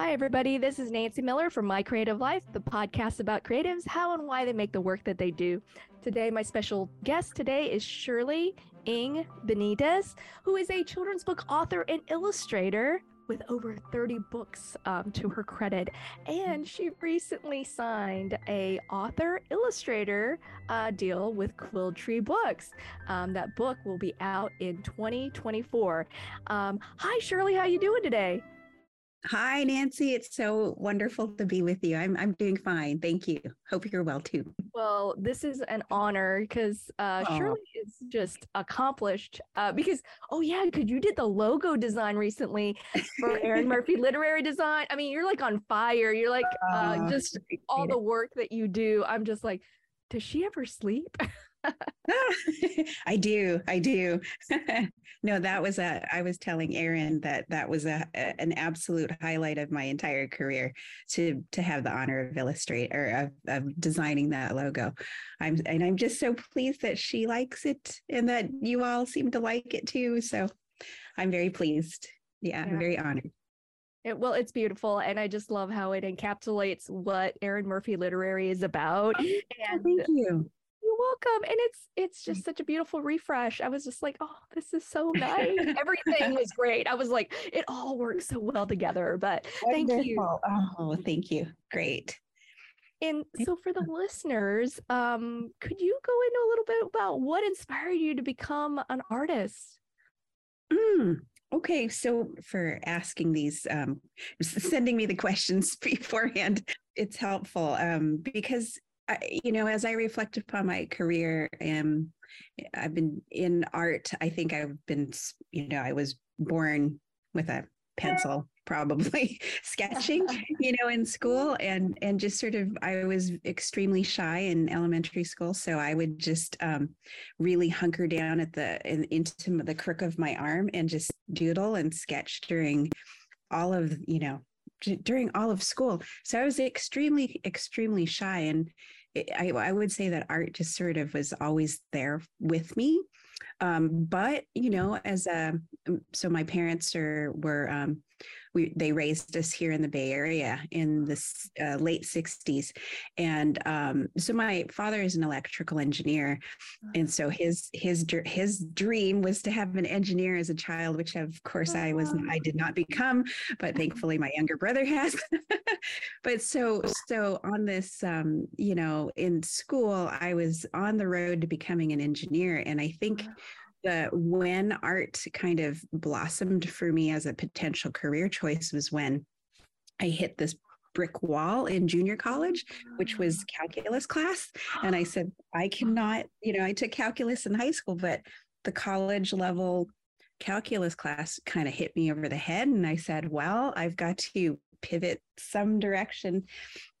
Hi, everybody. This is Nancy Miller from My Creative Life, the podcast about creatives, how and why they make the work that they do. Today, my special guest today is Shirley Ing Benitez, who is a children's book author and illustrator with over 30 books um, to her credit. And she recently signed a author illustrator uh, deal with quill tree books. Um, that book will be out in 2024 um, hi shirley. How you doing today Hi, Nancy. It's so wonderful to be with you. I'm I'm doing fine. Thank you. Hope you're well too. Well, this is an honor because uh, Shirley is just accomplished. Uh, because oh yeah, because you did the logo design recently for Erin Murphy Literary Design. I mean, you're like on fire. You're like uh, just all the work that you do. I'm just like, does she ever sleep? I do. I do. no, that was a, I was telling Erin that that was a, a, an absolute highlight of my entire career to, to have the honor of illustrate or of, of designing that logo. I'm, and I'm just so pleased that she likes it and that you all seem to like it too. So I'm very pleased. Yeah, yeah. I'm very honored. It, well, it's beautiful, and I just love how it encapsulates what Erin Murphy Literary is about. Oh, and thank you welcome. And it's it's just such a beautiful refresh. I was just like, oh, this is so nice. Everything was great. I was like, it all works so well together. But Wonderful. thank you. Oh, thank you. Great. And so for the listeners, um, could you go into a little bit about what inspired you to become an artist? Mm, okay, so for asking these, um, sending me the questions beforehand, it's helpful um, because you know, as I reflect upon my career, um, I've been in art. I think I've been, you know, I was born with a pencil probably sketching you know in school. And and just sort of i was extremely shy in elementary school. So i would just um, really hunker down at the in, into the crook of my arm and just doodle and sketch during all of you know during all of school. So i was extremely extremely shy. And I, I would say that art just sort of was always there with me. Um, but you know, as a so my parents are were um, we they raised us here in the Bay Area in the uh, late '60s, and um, so my father is an electrical engineer, and so his his his dream was to have an engineer as a child, which of course I was I did not become, but thankfully my younger brother has. but so so on this, um, you know, in school I was on the road to becoming an engineer, and I think the when art kind of blossomed for me as a potential career choice was when I hit this brick wall in junior college, which was ah. calculus class. And I said, I cannot, you know, I took calculus in high school, but the college level calculus class kind of hit me over the head. And I said, well, I've got to pivot some direction.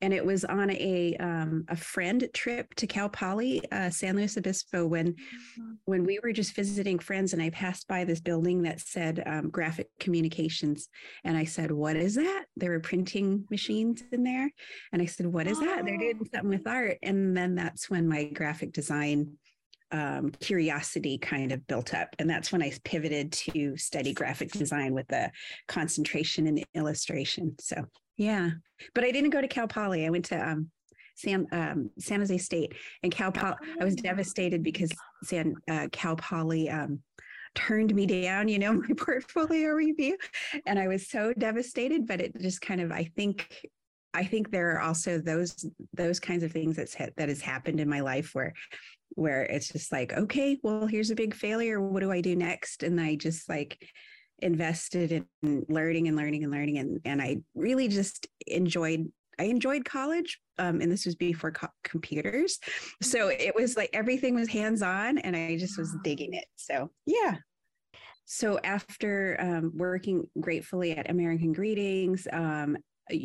And it was on a um, a friend trip to Cal Poly, uh, San Luis Obispo, when mm-hmm. when we were just visiting friends, and I passed by this building that said um, graphic communications, and I said, "What is that?" There were printing machines in there, and I said, "What is oh. that?" They're doing something with art, and then that's when my graphic design um, curiosity kind of built up. And that's when I pivoted to study graphic design with a concentration in illustration. So, yeah. But I didn't go to Cal Poly. I went to um, San, um, San Jose State and Cal Poly. I was devastated because San uh, Cal Poly um, turned me down, you know, my portfolio review. And I was so devastated, but it just kind of, I think, I think there are also those those kinds of things that's that has happened in my life where where it's just like, okay, well, here's a big failure. What do I do next? And I just like invested in learning and learning and learning. And, and I really just enjoyed I enjoyed college, um, and this was before co- computers, so it was like everything was hands on, and I just was digging it. So yeah. So after um, working gratefully at American Greetings, um,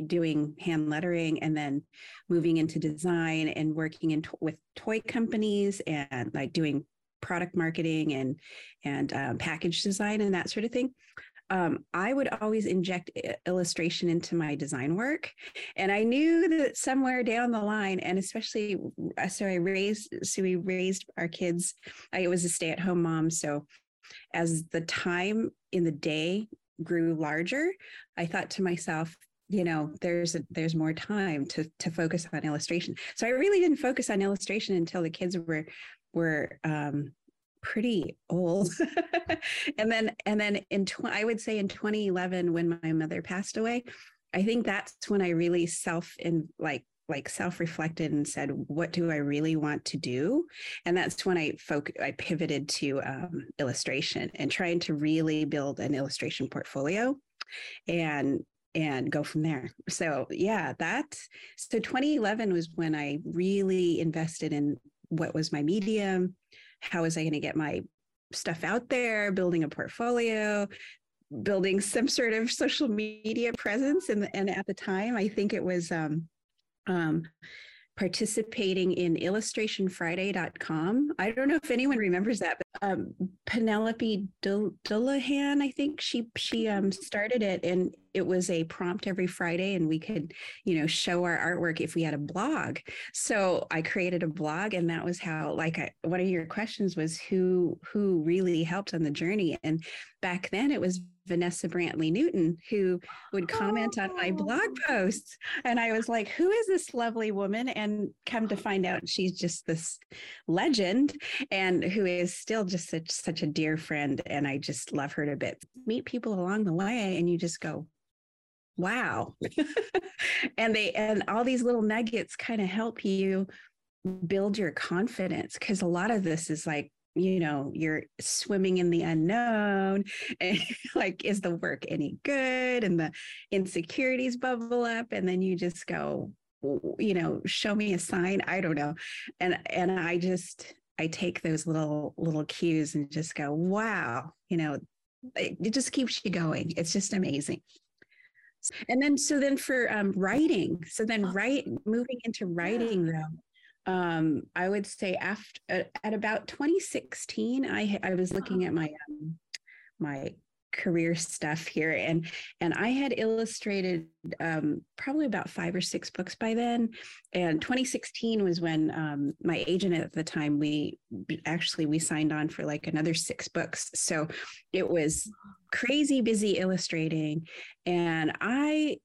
doing hand lettering and then moving into design and working in to- with toy companies and like doing product marketing and and um, package design and that sort of thing um, I would always inject illustration into my design work. And I knew that somewhere down the line, and especially, uh, so I raised, so we raised our kids. I was a stay at home mom. So as the time in the day grew larger, I thought to myself, you know there's a, there's more time to to focus on illustration. So i really didn't focus on illustration until the kids were were um pretty old. And then and then in tw- i would say in 2011 when my mother passed away i think that's when i really self in like like self-reflected and said what do i really want to do? And that's when i folk i pivoted to um, illustration and trying to really build an illustration portfolio. And and go from there. So yeah that so 2011 was when i really invested in what was my medium. How was i going to get my stuff out there? Building a portfolio building some sort of social media presence. And, and at the time i think it was um, um, participating in illustrationfriday.com. I don't know if anyone remembers that, but um, Penelope Dullaghan, I think she she um, started it, and it was a prompt every Friday, and we could you know show our artwork if we had a blog. So I created a blog, and that was how like I, one of your questions was who who really helped on the journey, and back then it was Vanessa Brantley Newton, who would comment on my blog oh. posts. And I was like, who is this lovely woman? And come to find out she's just this legend and who is still just such, such a dear friend. And I just love her to bits. Meet people along the way and you just go, wow. and they, and all these little nuggets kind of help you build your confidence because a lot of this is like you know you're swimming in the unknown and like is the work any good? And the insecurities bubble up and then you just go you know show me a sign. I don't know. And and i just i take those little little cues and just go wow you know it, it just keeps you going. It's just amazing. And then so then for um, writing so then write moving into writing though um, I would say after at, at, about 2016, I I was looking at my um, my career stuff here and and I had illustrated um, probably about five or six books by then and 2016 was when um, my agent at the time we actually we signed on for like another six books so it was crazy busy illustrating and I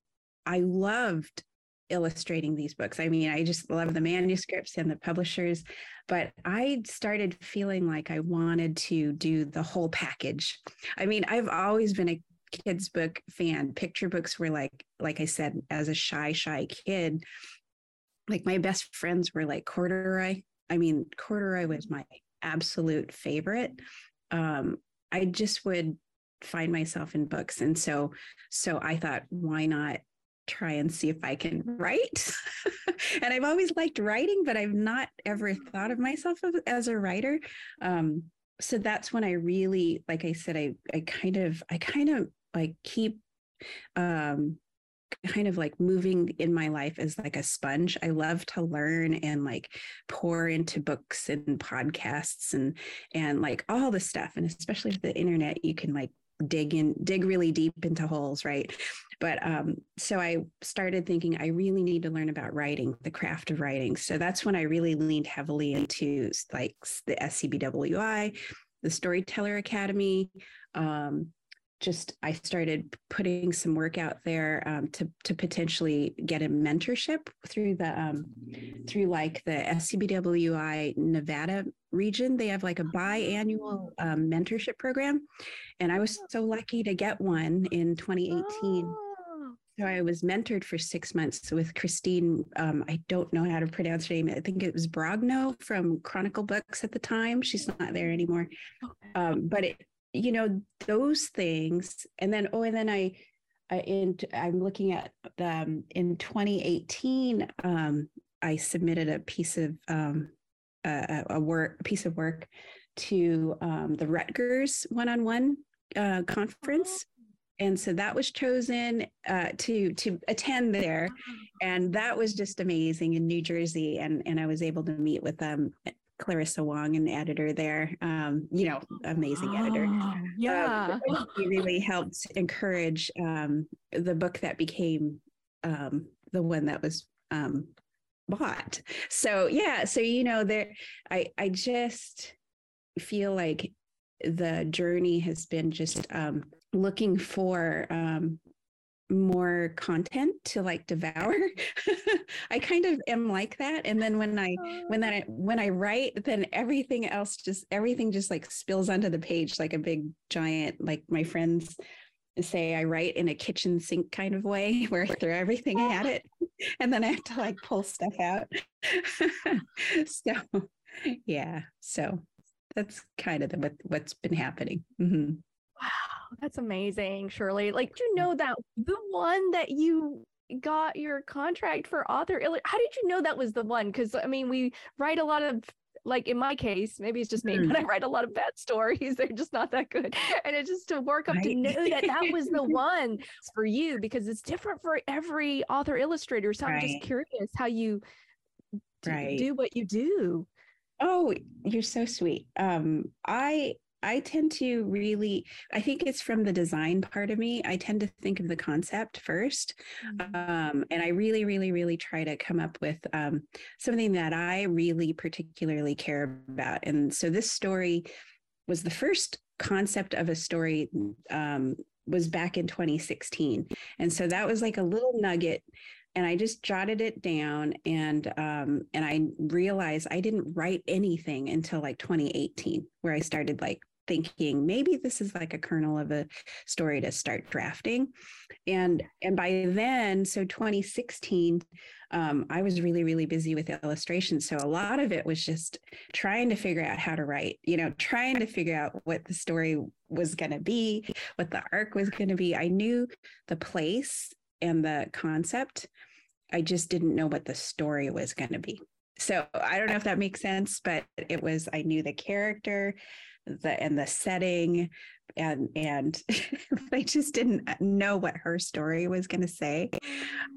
I loved illustrating these books. I mean, I just love the manuscripts and the publishers, but I started feeling like I wanted to do the whole package. I mean, I've always been a kids book fan. Picture books were like like I said as a shy shy kid, like my best friends were like corduroy. I mean, corduroy was my absolute favorite. Um, I just would find myself in books and so so I thought why not try and see if I can write. and I've always liked writing, but I've not ever thought of myself as a writer. Um, so that's when I really, like I said, I I kind of I kind of like keep um kind of like moving in my life as like a sponge. I love to learn and like pour into books and podcasts and and like all the stuff. And especially with the internet, you can like dig in, dig really deep into holes, right? But um, so I started thinking I really need to learn about writing, the craft of writing. So that's when I really leaned heavily into like the SCBWI, the Storyteller Academy. Um, just I started putting some work out there um, to to potentially get a mentorship through the um, through like the SCBWI Nevada region. They have like a biannual um, mentorship program, and I was so lucky to get one in 2018. Oh. So I was mentored for six months with Christine. Um, I don't know how to pronounce her name. I think it was Brogno from Chronicle Books at the time. She's not there anymore. Um, but it, you know, those things, and then oh, and then I, I in I'm looking at the um, in 2018. Um, I submitted a piece of um, a, a work a piece of work to um, the Rutgers one-on-one uh, conference. And so that was chosen uh, to to attend there. And that was just amazing in new jersey. And and i was able to meet with um clarissa wong an editor there um, you know amazing editor. Oh, yeah. um, he really helped encourage um, the book that became um, the one that was um, bought. So yeah so you know there i i just feel like the journey has been just um, looking for um, more content to like devour. I kind of am like that. And then when I when that when I write, then everything else just everything just like spills onto the page like a big giant, like my friends say I write in a kitchen sink kind of way where I throw everything at it and then I have to like pull stuff out. so yeah. So that's kind of the, what, what's been happening. Mm-hmm. Wow, that's amazing, Shirley. Like, do you know that the one that you got your contract for author how did you know that was the one because i mean we write a lot of like in my case maybe it's just me mm. but i write a lot of bad stories they're just not that good and it's just to work up right. to know that that was the one for you because it's different for every author illustrator so right. i'm just curious how you do, right. do what you do oh you're so sweet um i I tend to really, I think it's from the design part of me. I tend to think of the concept 1st mm-hmm. um, and I really, really, really try to come up with um, something that I really particularly care about. And so this story was the first concept of a story um, was back in 2016. And so that was like a little nugget and I just jotted it down and um and I realized I didn't write anything until like 2018 where I started like thinking maybe this is like a kernel of a story to start drafting. And and by then so 2016 um, i was really really busy with illustration so a lot of it was just trying to figure out how to write you know trying to figure out what the story was going to be what the arc was going to be. I knew the place and the concept. I just didn't know what the story was going to be. So i don't know if that makes sense but it was i knew the character the and the setting and and I just didn't know what her story was going to say.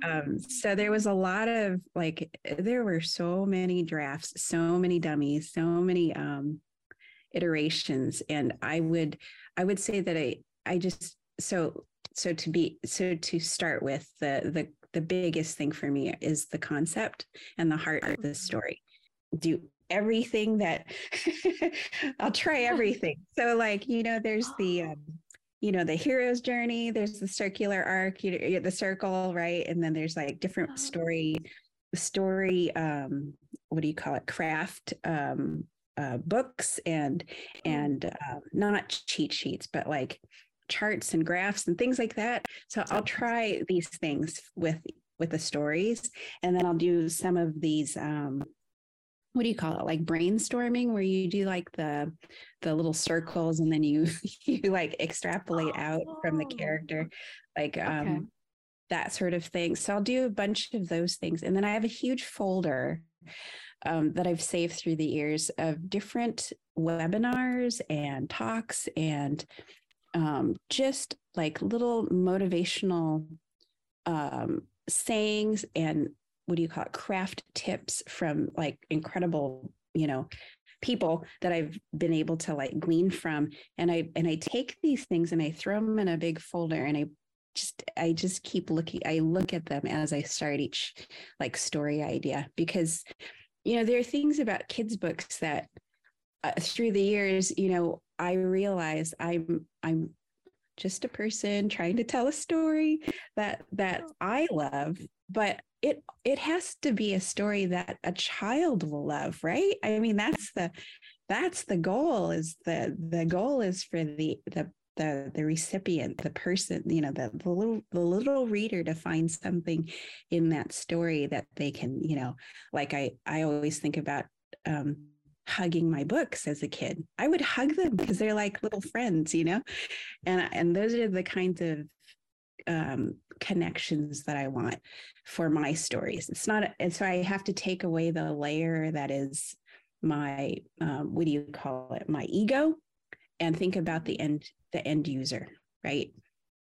Um, so there was a lot of like there were so many drafts, so many dummies, so many um, iterations, and I would I would say that I I just so so to be so to start with the the the biggest thing for me is the concept and the heart of the story do everything that I'll try everything. So like, you know, there's the um, you know, the hero's journey, there's the circular arc, you know, the circle, right? And then there's like different oh. story story um what do you call it? craft um uh books and oh. and uh, not cheat sheets, but like charts and graphs and things like that. So I'll try these things with with the stories and then I'll do some of these um what do you call it? Like brainstorming where you do like the the little circles and then you you like extrapolate out from the character oh, like um that sort of thing. So i'll do a bunch of those things. And then i have a huge folder um, that i've saved through the years of different webinars and talks and um, just like little motivational um, sayings and what do you call it craft tips from like incredible you know people that I've been able to like glean from. And I and I take these things and I throw them in a big folder and I just I just keep looking I look at them as I start each like story idea. Because you know there are things about kids books that uh, through the years you know I realize I'm I'm just a person trying to tell a story that that I love but it it has to be a story that a child will love right? I mean that's the that's the goal is the the goal is for the the the the recipient the person you know the, the little the little reader to find something in that story that they can you know like i i always think about um hugging my books as a kid i would hug them because they're like little friends you know and and those are the kinds of um, connections that I want for my stories. It's not, and so I have to take away the layer that is my, um, what do you call it, my ego, and think about the end, the end user, right?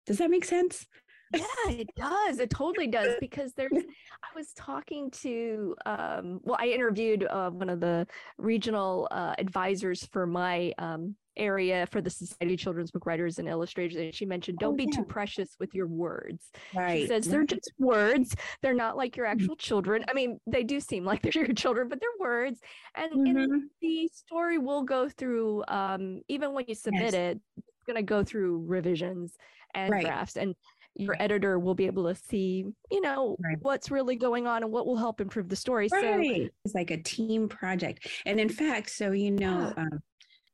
Does that make sense? Yeah it does it totally does because there's i was talking to um well i interviewed uh, one of the regional uh, advisors for my um area for the Society of Children's Book Writers and Illustrators. And she mentioned, don't oh, be yeah. too precious with your words. Right. She says they're just words. They're not like your mm-hmm. actual children. I mean, they do seem like they're your children, but they're words. And, mm-hmm. and the story will go through, um, even when you submit yes. it, it's going to go through revisions and right. drafts. And your editor will be able to see, you know, right. what's really going on and what will help improve the story. Right. So it's like a team project. And in fact, so you know, yeah. um,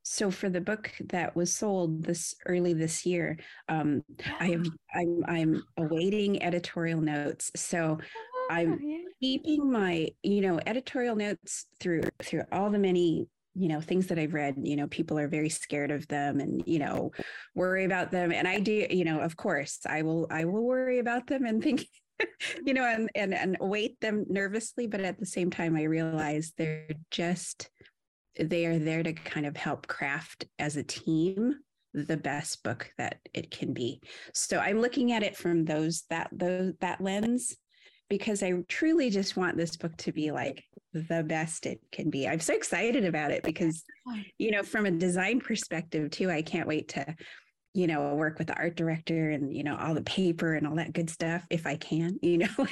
so for the book that was sold this early this year, um. I have I'm I'm awaiting editorial notes. So oh, I'm keeping my you know editorial notes through through all the many you know things that i've read you know people are very scared of them and you know worry about them. And i do you know of course i will i will worry about them and think you know and and and await them nervously. But at the same time i realize they're just they are there to kind of help craft as a team the best book that it can be. So i'm looking at it from those that those that lens because I truly just want this book to be like the best it can be. I'm so excited about it because, you know, from a design perspective too, I can't wait to, you know, work with the art director and, you know, all the paper and all that good stuff if I can, you know.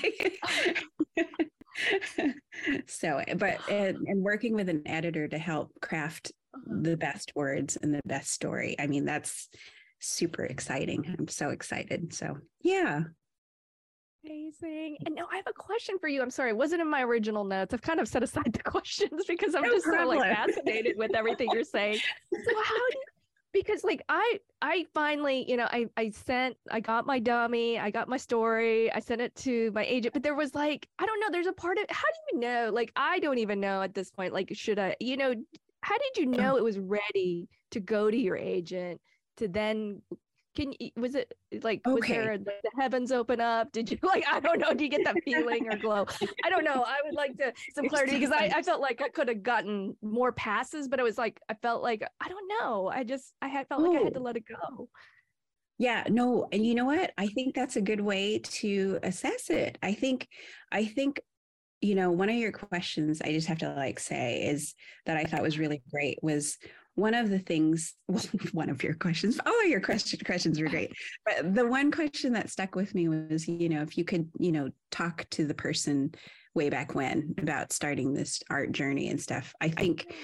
so, but, and, and working with an editor to help craft uh-huh. the best words and the best story. I mean, that's super exciting. I'm so excited. So, yeah. Amazing. And now I have a question for you. I'm sorry, it wasn't in my original notes. I've kind of set aside the questions because I'm just so like fascinated with everything you're saying. So how do because like I I finally, you know, I I sent I got my dummy, I got my story, I sent it to my agent, but there was like, I don't know, there's a part of how do you know? Like I don't even know at this point. Like, should I, you know, how did you know it was ready to go to your agent to then can you was it like okay. was there the, the heavens open up? Did you like i don't know do you get that feeling or glow? I don't know i would like to some clarity because I, I felt like i could have gotten more passes but it was like i felt like i don't know i just i had felt like i had to let it go. Yeah no and you know what? I think that's a good way to assess it. I think i think you know one of your questions i just have to like say is that i thought was really great was one of the things, well, one of your questions, all of your question, questions were great. But the one question that stuck with me was, you know, if you could, you know, talk to the person way back when about starting this art journey and stuff, I think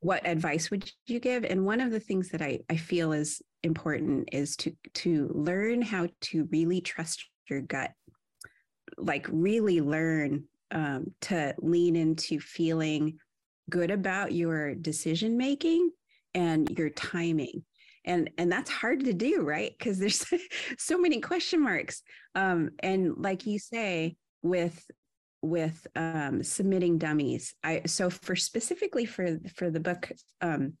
what advice would you give? And one of the things that I, I feel is important is to to learn how to really trust your gut, like really learn um, to lean into feeling good about your decision making and your timing. And and that's hard to do right? Because there's so many question marks. Um and like you say with with um submitting dummies i so for specifically for for the book um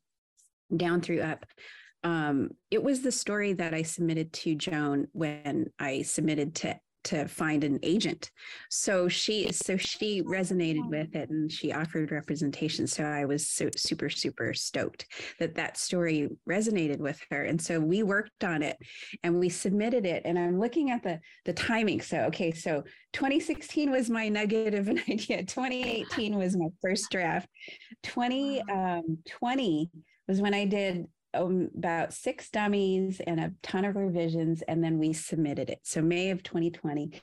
down through up um it was the story that i submitted to joan when i submitted to to find an agent. So she so she resonated with it and she offered representation. So I was so super super stoked that that story resonated with her. And so we worked on it and we submitted it. And I'm looking at the the timing. So okay, so 2016 was my nugget of an idea. 2018 was my first draft. 2020 um, was when I did um, about six dummies and a ton of revisions, and then we submitted it. So May of 2020,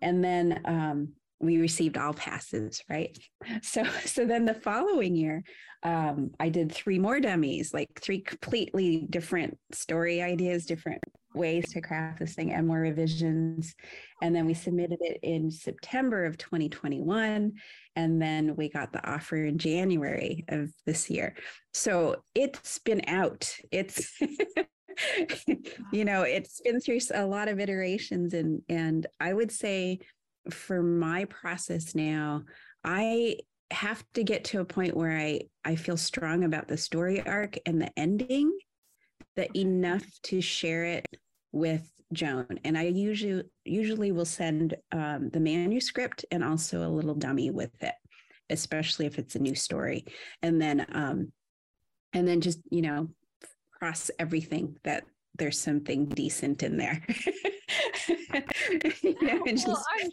and then um, we received all passes, right? So so then the following year, um, I did three more dummies, like three completely different story ideas, different ways to craft this thing, and more revisions. And then we submitted it in September of 2021. And then we got the offer in January of this year. So it's been out. It's you know, it's been through a lot of iterations and and I would say for my process now, I have to get to a point where I I feel strong about the story arc and the ending that enough to share it with Joan. And I usually usually will send um, the manuscript and also a little dummy with it, especially if it's a new story. And then um, and then just you know cross everything that there's something decent in there. you know, just, well, I'm,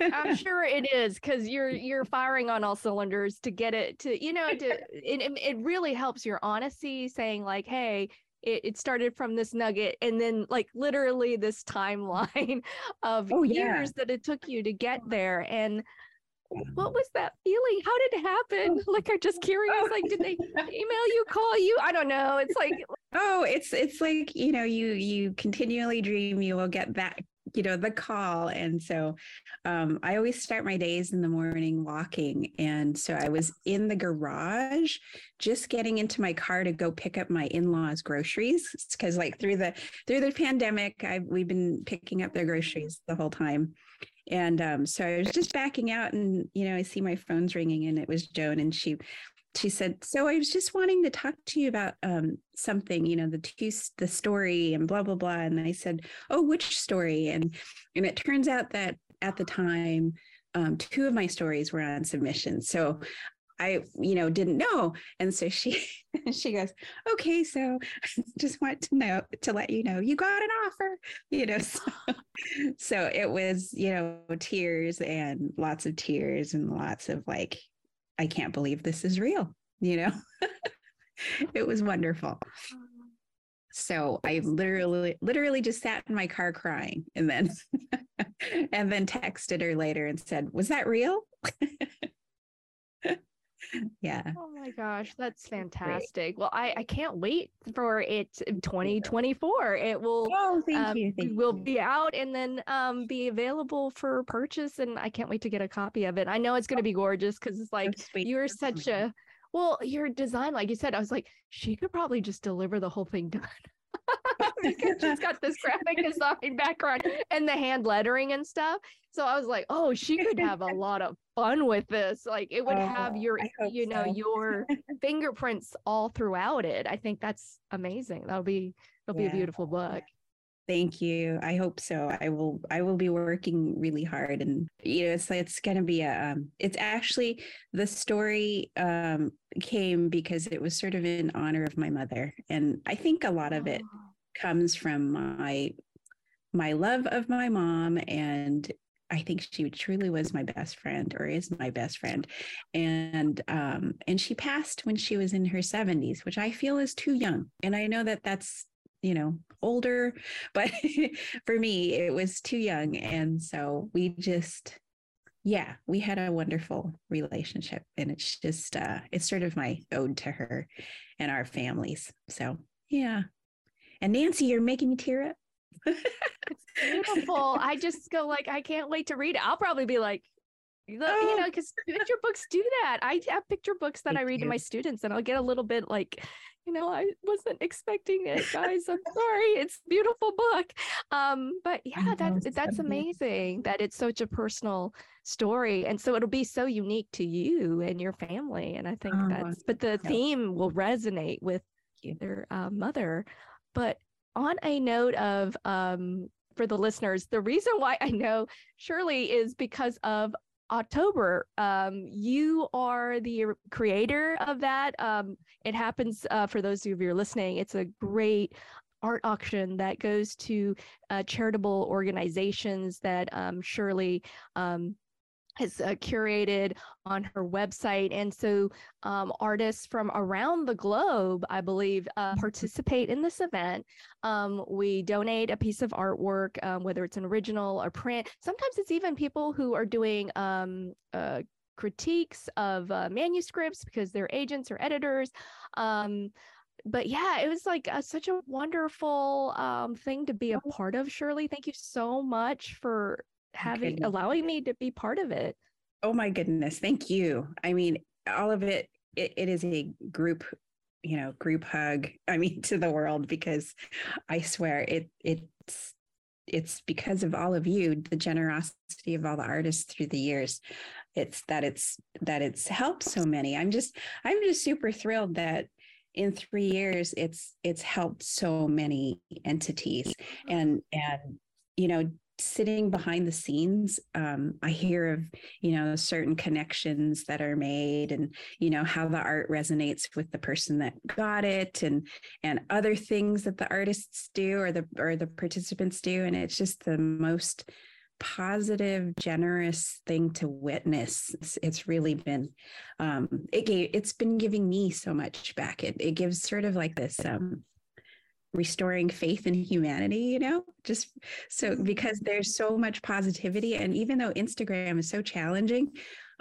I'm sure it is because you're you're firing on all cylinders to get it to you know to it, it really helps your honesty saying like hey it, it started from this nugget and then like literally this timeline of oh, yeah. years that it took you to get there and what was that feeling? How did it happen? Like i'm just curious like did they email you call you? I don't know it's like oh it's it's like you know you you continually dream you will get that you know the call. And so um, i always start my days in the morning walking. And so i was in the garage just getting into my car to go pick up my in-laws groceries because like through the through the pandemic i we've been picking up their groceries the whole time. And um, so i was just backing out and you know i see my phone's ringing and it was joan and she she said, "So I was just wanting to talk to you about um, something, you know, the two, the story and blah blah blah." And I said, "Oh, which story?" And and it turns out that at the time, um, two of my stories were on submission. So I, you know, didn't know. And so she she goes, okay, so just want to know to let you know you got an offer, you know. So, so it was, you know, tears and lots of tears and lots of like, I can't believe this is real, you know? it was wonderful. So I literally literally just sat in my car crying and then and then texted her later and said, "Was that real?" yeah. Oh my gosh, that's fantastic. Great. Well, I, I can't wait for it 2024. It will oh, thank um, you. Thank will you. be out and then um, be available for purchase. And I can't wait to get a copy of it. I know it's going to be gorgeous because it's like you're such a well, your design, like you said, I was like, she could probably just deliver the whole thing done. because she's got this graphic design background and the hand lettering and stuff. So I was like, oh, she could have a lot of fun with this. Like it would oh, have your, you know, so. your fingerprints all throughout it. I think that's amazing. That'll be, it'll yeah. be a beautiful book. Thank you. I hope so. I will. I will be working really hard, and you know, it's it's going to be a. Um, it's actually the story um, came because it was sort of in honor of my mother, and I think a lot of it oh. comes from my my love of my mom and I think she truly was my best friend or is my best friend. And um and she passed when she was in her 70s, which I feel is too young. And I know that that's, you know, older, but for me it was too young and so we just yeah, we had a wonderful relationship and it's just uh it's sort of my ode to her and our families. So, yeah. And Nancy, you're making me tear up it's beautiful. I just go like, I can't wait to read it. I'll probably be like, you know, because picture books do that. I have picture books that Thank I read you. to my students, and I'll get a little bit like, you know, I wasn't expecting it, guys. I'm sorry. It's a beautiful book. Um, but yeah, that that's amazing that it's such a personal story, and so it'll be so unique to you and your family. And I think oh, that's, but the theme will resonate with their uh, mother. But on a note of um, for the listeners, the reason why I know Shirley is because of Awetober. Um, you are the creator of that. Um, it happens uh, for those of you are listening. It's a great art auction that goes to uh, charitable organizations that um, Shirley um, has uh, curated on her website. And so um, artists from around the globe, I believe, uh, mm-hmm. participate in this event. Um, we donate a piece of artwork, um, whether it's an original or print. Sometimes it's even people who are doing um, uh, critiques of uh, manuscripts because they're agents or editors um, but yeah, it was like a, such a wonderful um, thing to be a oh. part of. Shirley, thank you so much for having okay. allowing me to be part of it. Oh my goodness, thank you. I mean, all of it, it, it is a group you know group hug i mean to the world because i swear it it's it's because of all of you the generosity of all the artists through the years it's that it's that it's helped so many i'm just i'm just super thrilled that in three years it's it's helped so many entities and and you know sitting behind the scenes um, i hear of you know certain connections that are made and you know how the art resonates with the person that got it and and other things that the artists do or the or the participants do. And it's just the most positive generous thing to witness. It's, it's really been um it gave it's been giving me so much back. It, it gives sort of like this um restoring faith in humanity you know just so because there's so much positivity and even though instagram is so challenging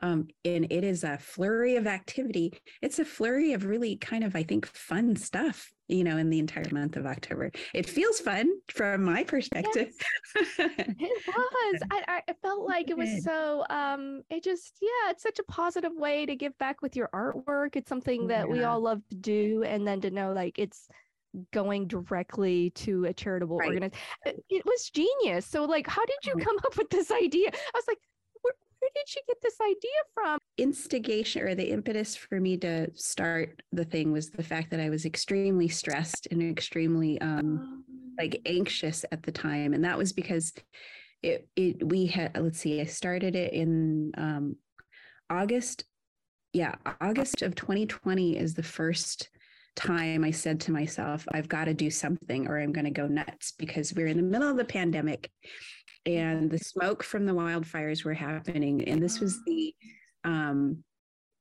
Um, and it is a flurry of activity. It's a flurry of really kind of, I think, fun stuff, you know, in the entire month of October. It feels fun from my perspective. Yes, it was. I, I felt like it was so, um, it just, yeah, it's such a positive way to give back with your artwork. It's something that yeah. we all love to do. And then to know like it's, going directly to a charitable right. organization. It was genius. So, like, how did you come up with this idea? I was like, where, where did she get this idea from? Instigation or the impetus for me to start the thing was the fact that I was extremely stressed and extremely um, like anxious at the time, and that was because it it we had let's see, I started it in um, August. Yeah, August of 2020 is the first time I said to myself, I've got to do something or I'm going to go nuts because we're in the middle of the pandemic and the smoke from the wildfires were happening. And this was the, um,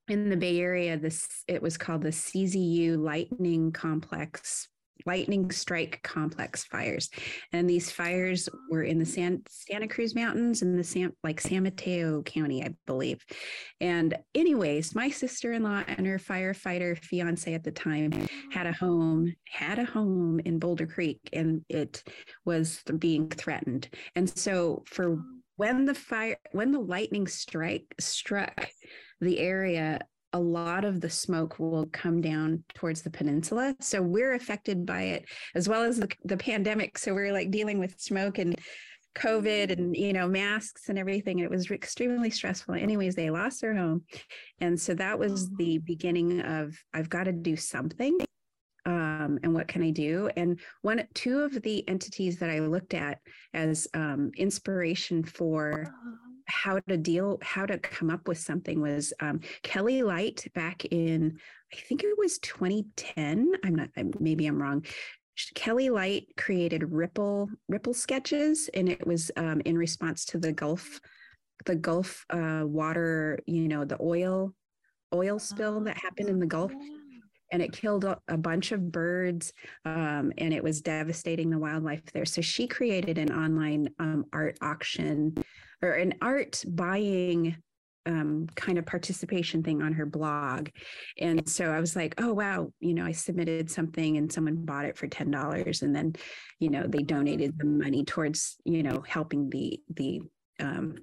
in the Bay Area, this it was called the CZU Lightning Complex lightning strike complex fires. And these fires were in the San, Santa Cruz Mountains in the San, like San Mateo County, I believe. And anyways, my sister-in-law and her firefighter fiance at the time had a home, had a home in Boulder Creek, and it was being threatened. And so for when the fire, when the lightning strike struck the area a lot of the smoke will come down towards the peninsula. So we're affected by it as well as the, the pandemic. So we're like dealing with smoke and COVID and you know masks and everything. And It was extremely stressful. Anyways, they lost their home, and so that was the beginning of I've got to do something. Um, and what can I do? And one, two of the entities that I looked at as um, inspiration for how to deal, how to come up with something was um, Kelly Light back in, I think it was 2010. I'm not, maybe I'm wrong. Kelly Light created Ripple Ripple sketches, and it was um, in response to the Gulf, the Gulf uh, water, you know, the oil oil spill that happened in the Gulf and it killed a, bunch of birds um, and it was devastating the wildlife there so she created an online um, art auction or an art buying um, kind of participation thing on her blog. And so I was like, oh, wow, you know, I submitted something and someone bought it for $10. And then, you know, they donated the money towards, you know, helping the, the, um,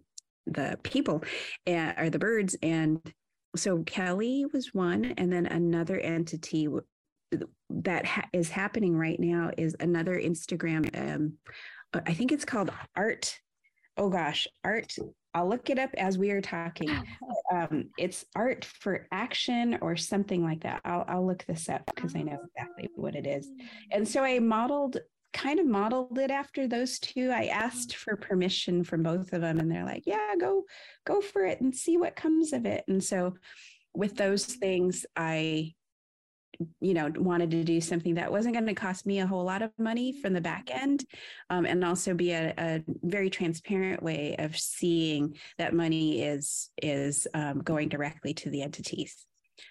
the people uh, or the birds. And so Kelly was one. And then another entity that ha- is happening right now is another Instagram. Um, I think it's called Art oh gosh, art. I'll look it up as we are talking. Um, it's art for action or something like that. I'll, I'll look this up because I know exactly what it is. And so I modeled, kind of modeled it after those two. I asked for permission from both of them, and they're like, "Yeah, go, go for it and see what comes of it." And so, with those things, I you know wanted to do something that wasn't going to cost me a whole lot of money from the back end um, and also be a, a, very transparent way of seeing that money is is um, going directly to the entities.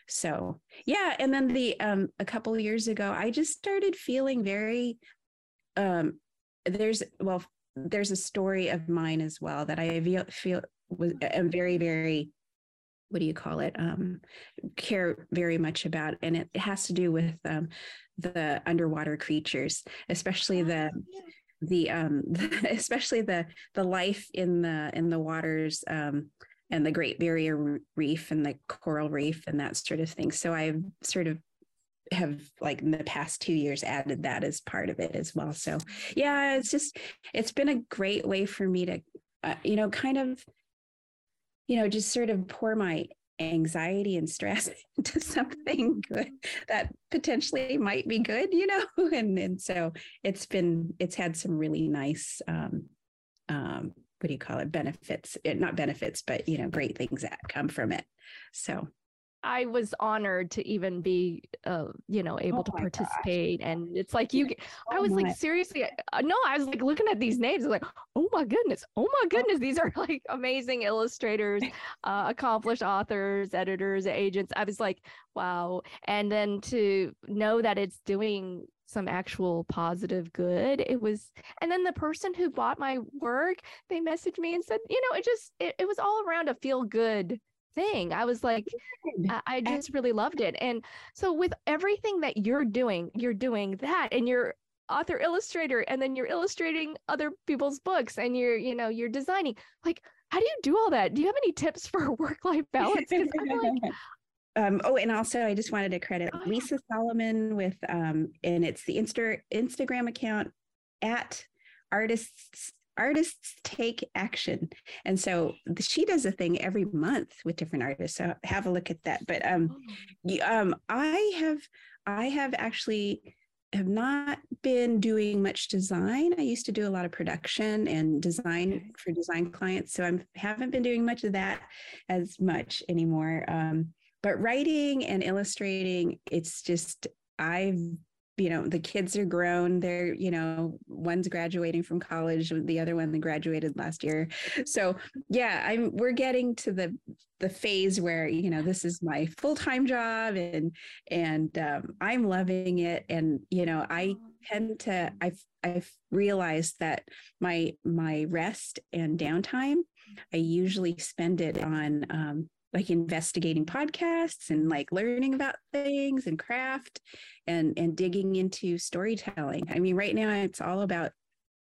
So yeah and then the um, a couple years ago i just started feeling very um there's well there's a story of mine as well that i feel, feel was am very very what do you call it um, care very much about and it, has to do with um, the underwater creatures especially the oh, the um especially the the life in the in the waters um and the great barrier reef and the coral reef and that sort of thing. So i've sort of have like in the past two years added that as part of it as well. So yeah it's just it's been a great way for me to uh, you know kind of you know, just sort of pour my anxiety and stress into something good that potentially might be good, you know? And and so it's been it's had some really nice um um what do you call it benefits it, not benefits but you know great things that come from it so I was honored to even be, uh, you know, able oh to participate. Gosh. And it's like you, I was like, seriously, uh, no, I was like looking at these names, like, oh my goodness, oh my goodness, these are like amazing illustrators, uh, accomplished authors, editors, agents. I was like, wow. And then to know that it's doing some actual positive good, it was, and then the person who bought my work, they messaged me and said, you know, it just, it, it was all around a feel good thing. I was like, I, I just really loved it. And so with everything that you're doing, you're doing that and you're author illustrator and then you're illustrating other people's books and you're, you know, you're designing. Like, how do you do all that? Do you have any tips for work-life balance? Because I'm like, um, oh, and also I just wanted to credit oh, Lisa Solomon with, um, and it's the Insta Instagram account at artists artists take action and so she does a thing every month with different artists so have a look at that but um, oh. um i have i have actually have not been doing much design. I used to do a lot of production and design for design clients, so I haven't been doing much of that as much anymore. Um, but writing and illustrating, it's just I've you know the kids are grown they're you know one's graduating from college the other one graduated last year. So yeah i'm we're getting to the the phase where you know this is my full-time job and and um, i'm loving it. And you know i tend to i've i've realized that my my rest and downtime i usually spend it on um, like investigating podcasts and like learning about things and craft and and digging into storytelling. I mean, right now it's all about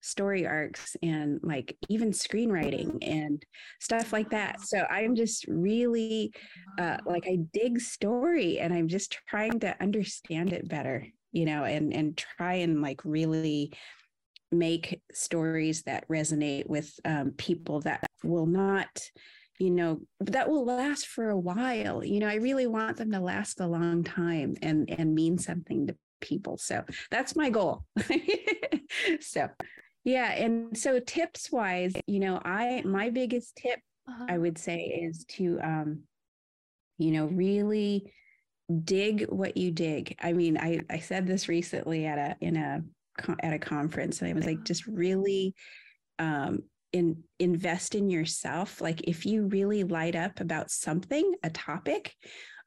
story arcs and like even screenwriting and stuff like that. So I'm just really uh, like I dig story and I'm just trying to understand it better, you know, and and try and like really make stories that resonate with um, people that will not you know that will last for a while. You know i really want them to last a long time and and mean something to people. So that's my goal. So yeah. And so tips wise you know i my biggest tip uh-huh. i would say is to um you know really dig what you dig. I mean i i said this recently at a in a at a conference and i was like uh-huh. just really um in invest in yourself. Like if you really light up about something a topic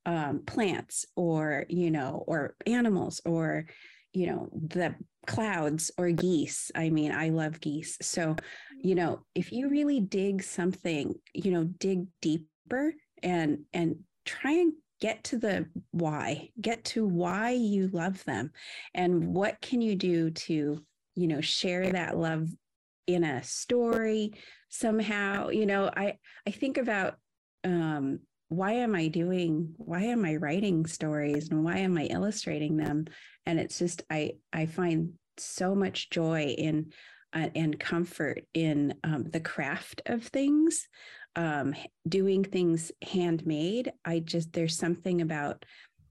um, plants or you know or animals or you know the clouds or geese. I mean i love geese. So you know if you really dig something you know dig deeper and and try and get to the why get to why you love them and what can you do to you know share that love in a story somehow you know i i think about um why am i doing why am i writing stories and why am i illustrating them and it's just i i find so much joy in uh, and comfort in um, the craft of things um, doing things handmade i just there's something about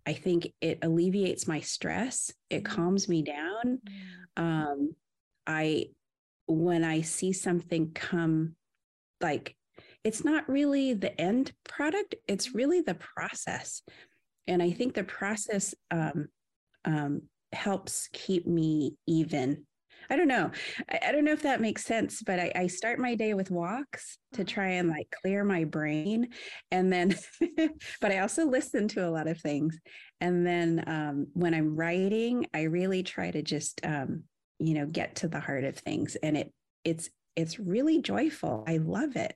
i think it alleviates my stress it mm-hmm. calms me down mm-hmm. um, i when I see something come like it's not really the end product, it's really the process. And I think the process um, um, helps keep me even. I don't know. I, I, don't know if that makes sense, but I, I start my day with walks to uh-huh. try and like clear my brain. And then, but I also listen to a lot of things. And then um, when I'm writing, I really try to just um, you know get to the heart of things and it it's it's really joyful. I love it.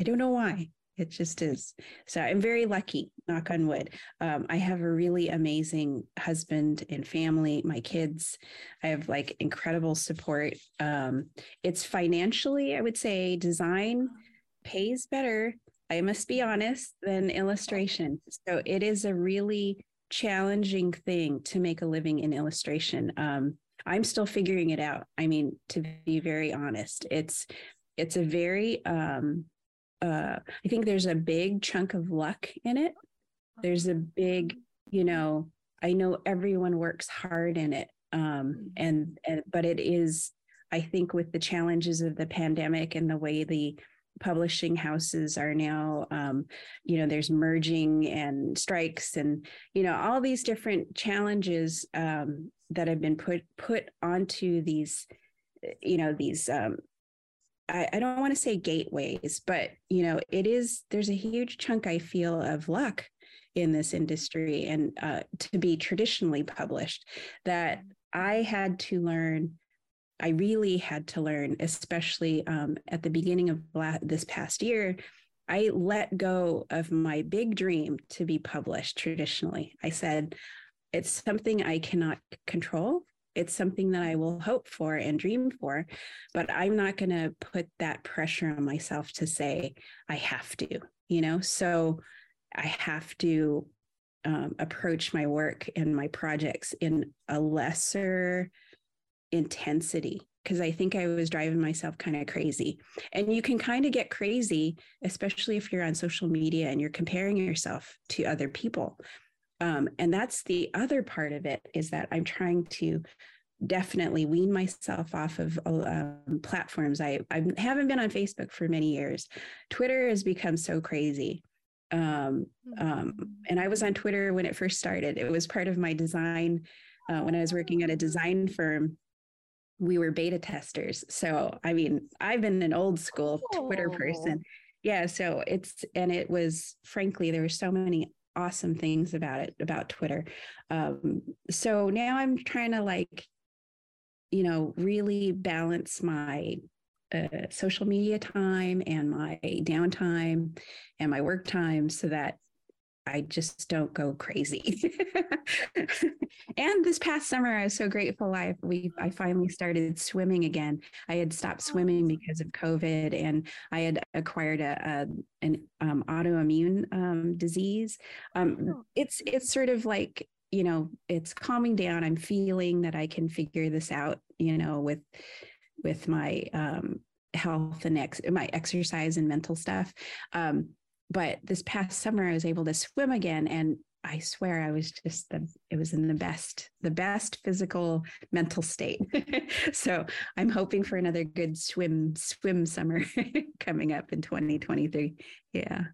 I don't know why. It just is. So i'm very lucky knock on wood. Um, i have a really amazing husband and family my kids. I have like incredible support. Um, it's financially i would say design pays better i must be honest than illustration. So it is a really challenging thing to make a living in illustration. Um, I'm still figuring it out. I mean, to be very honest, it's it's a very um uh I think there's a big chunk of luck in it. There's a big, you know, I know everyone works hard in it. Um and, and but it is I think with the challenges of the pandemic and the way the publishing houses are now um, you know there's merging and strikes and you know all these different challenges um, that have been put put onto these you know these um, I, I don't want to say gateways but you know it is there's a huge chunk i feel of luck in this industry and uh, to be traditionally published that i had to learn I really had to learn, especially um, at the beginning of this past year, I let go of my big dream to be published traditionally. I said, it's something I cannot control. It's something that I will hope for and dream for, but I'm not going to put that pressure on myself to say, I have to, you know? So I have to um, approach my work and my projects in a lesser intensity because I think I was driving myself kind of crazy. And you can kind of get crazy, especially if you're on social media and you're comparing yourself to other people. Um, and that's the other part of it is that I'm trying to definitely wean myself off of um, platforms. I, I haven't been on Facebook for many years. Twitter has become so crazy. Um, um, mm-hmm. and I was on Twitter when it first started. It was part of my design uh, when I was working at a design firm we were beta testers. So, I mean, I've been an old school. Twitter person. Yeah. So it's, and it was, frankly, there were so many awesome things about it, about Twitter. Um, so now I'm trying to like, you know, really balance my uh, social media time and my downtime and my work time so that I just don't go crazy. and this past summer, I was so grateful. I we I finally started swimming again. I had stopped swimming because of COVID, and I had acquired a, a an um, autoimmune um, disease. Um, oh. it's it's sort of like you know it's calming down. I'm feeling that I can figure this out. You know with with my um, health and ex- my exercise and mental stuff. Um, but this past summer I was able to swim again and I swear I was just the it was in the best the best physical mental state. so I'm hoping for another good swim swim summer coming up in 2023. Yeah.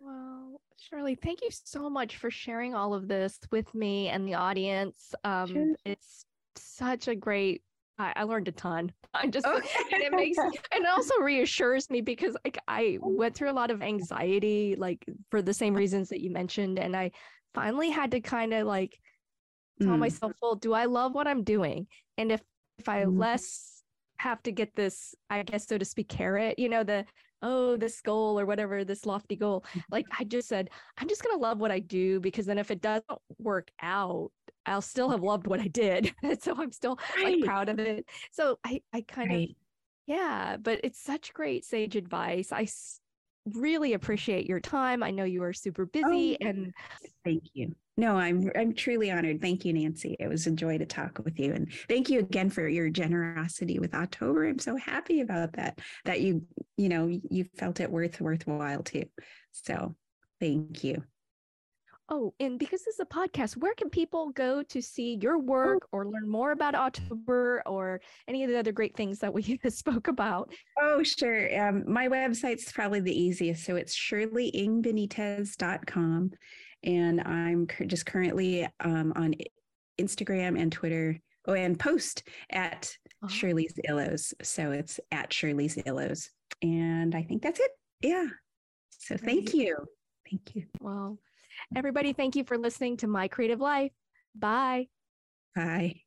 Well, Shirley, thank you so much for sharing all of this with me and the audience. Um, sure. It's such a great I, I learned a ton. I just and it makes and it also reassures me because like I went through a lot of anxiety, like for the same reasons that you mentioned, and I finally had to kind of like tell mm. myself, well, do I love what I'm doing? And if if I mm. less have to get this, I guess so to speak, carrot, you know, the oh, this goal or whatever, this lofty goal. Like I just said, I'm just gonna love what I do because then if it doesn't work out, I'll still have loved what I did. so I'm still right. like proud of it. So I, I kind right. of, yeah, but it's such great sage advice. I s- really appreciate your time. I know you are super oh, busy oh, and thank you. No, I'm I'm truly honored. Thank you, Nancy. It was a joy to talk with you. And thank you again for your generosity with Awetober. I'm so happy about that. That you, you know, you felt it worth worthwhile too. So thank you. Oh, and because this is a podcast, where can people go to see your work or learn more about Awetober or any of the other great things that we spoke about? Oh, sure. Um, my website's probably the easiest. So it's shirleyngbenitez.com. And I'm just currently um, on Instagram and Twitter. Oh, and post at oh. Shirley's Illos. So it's at Shirley's Illos. And I think that's it. Yeah. So thank you. Thank you. Well, Everybody, thank you for listening to My Creative Life. Bye. Bye.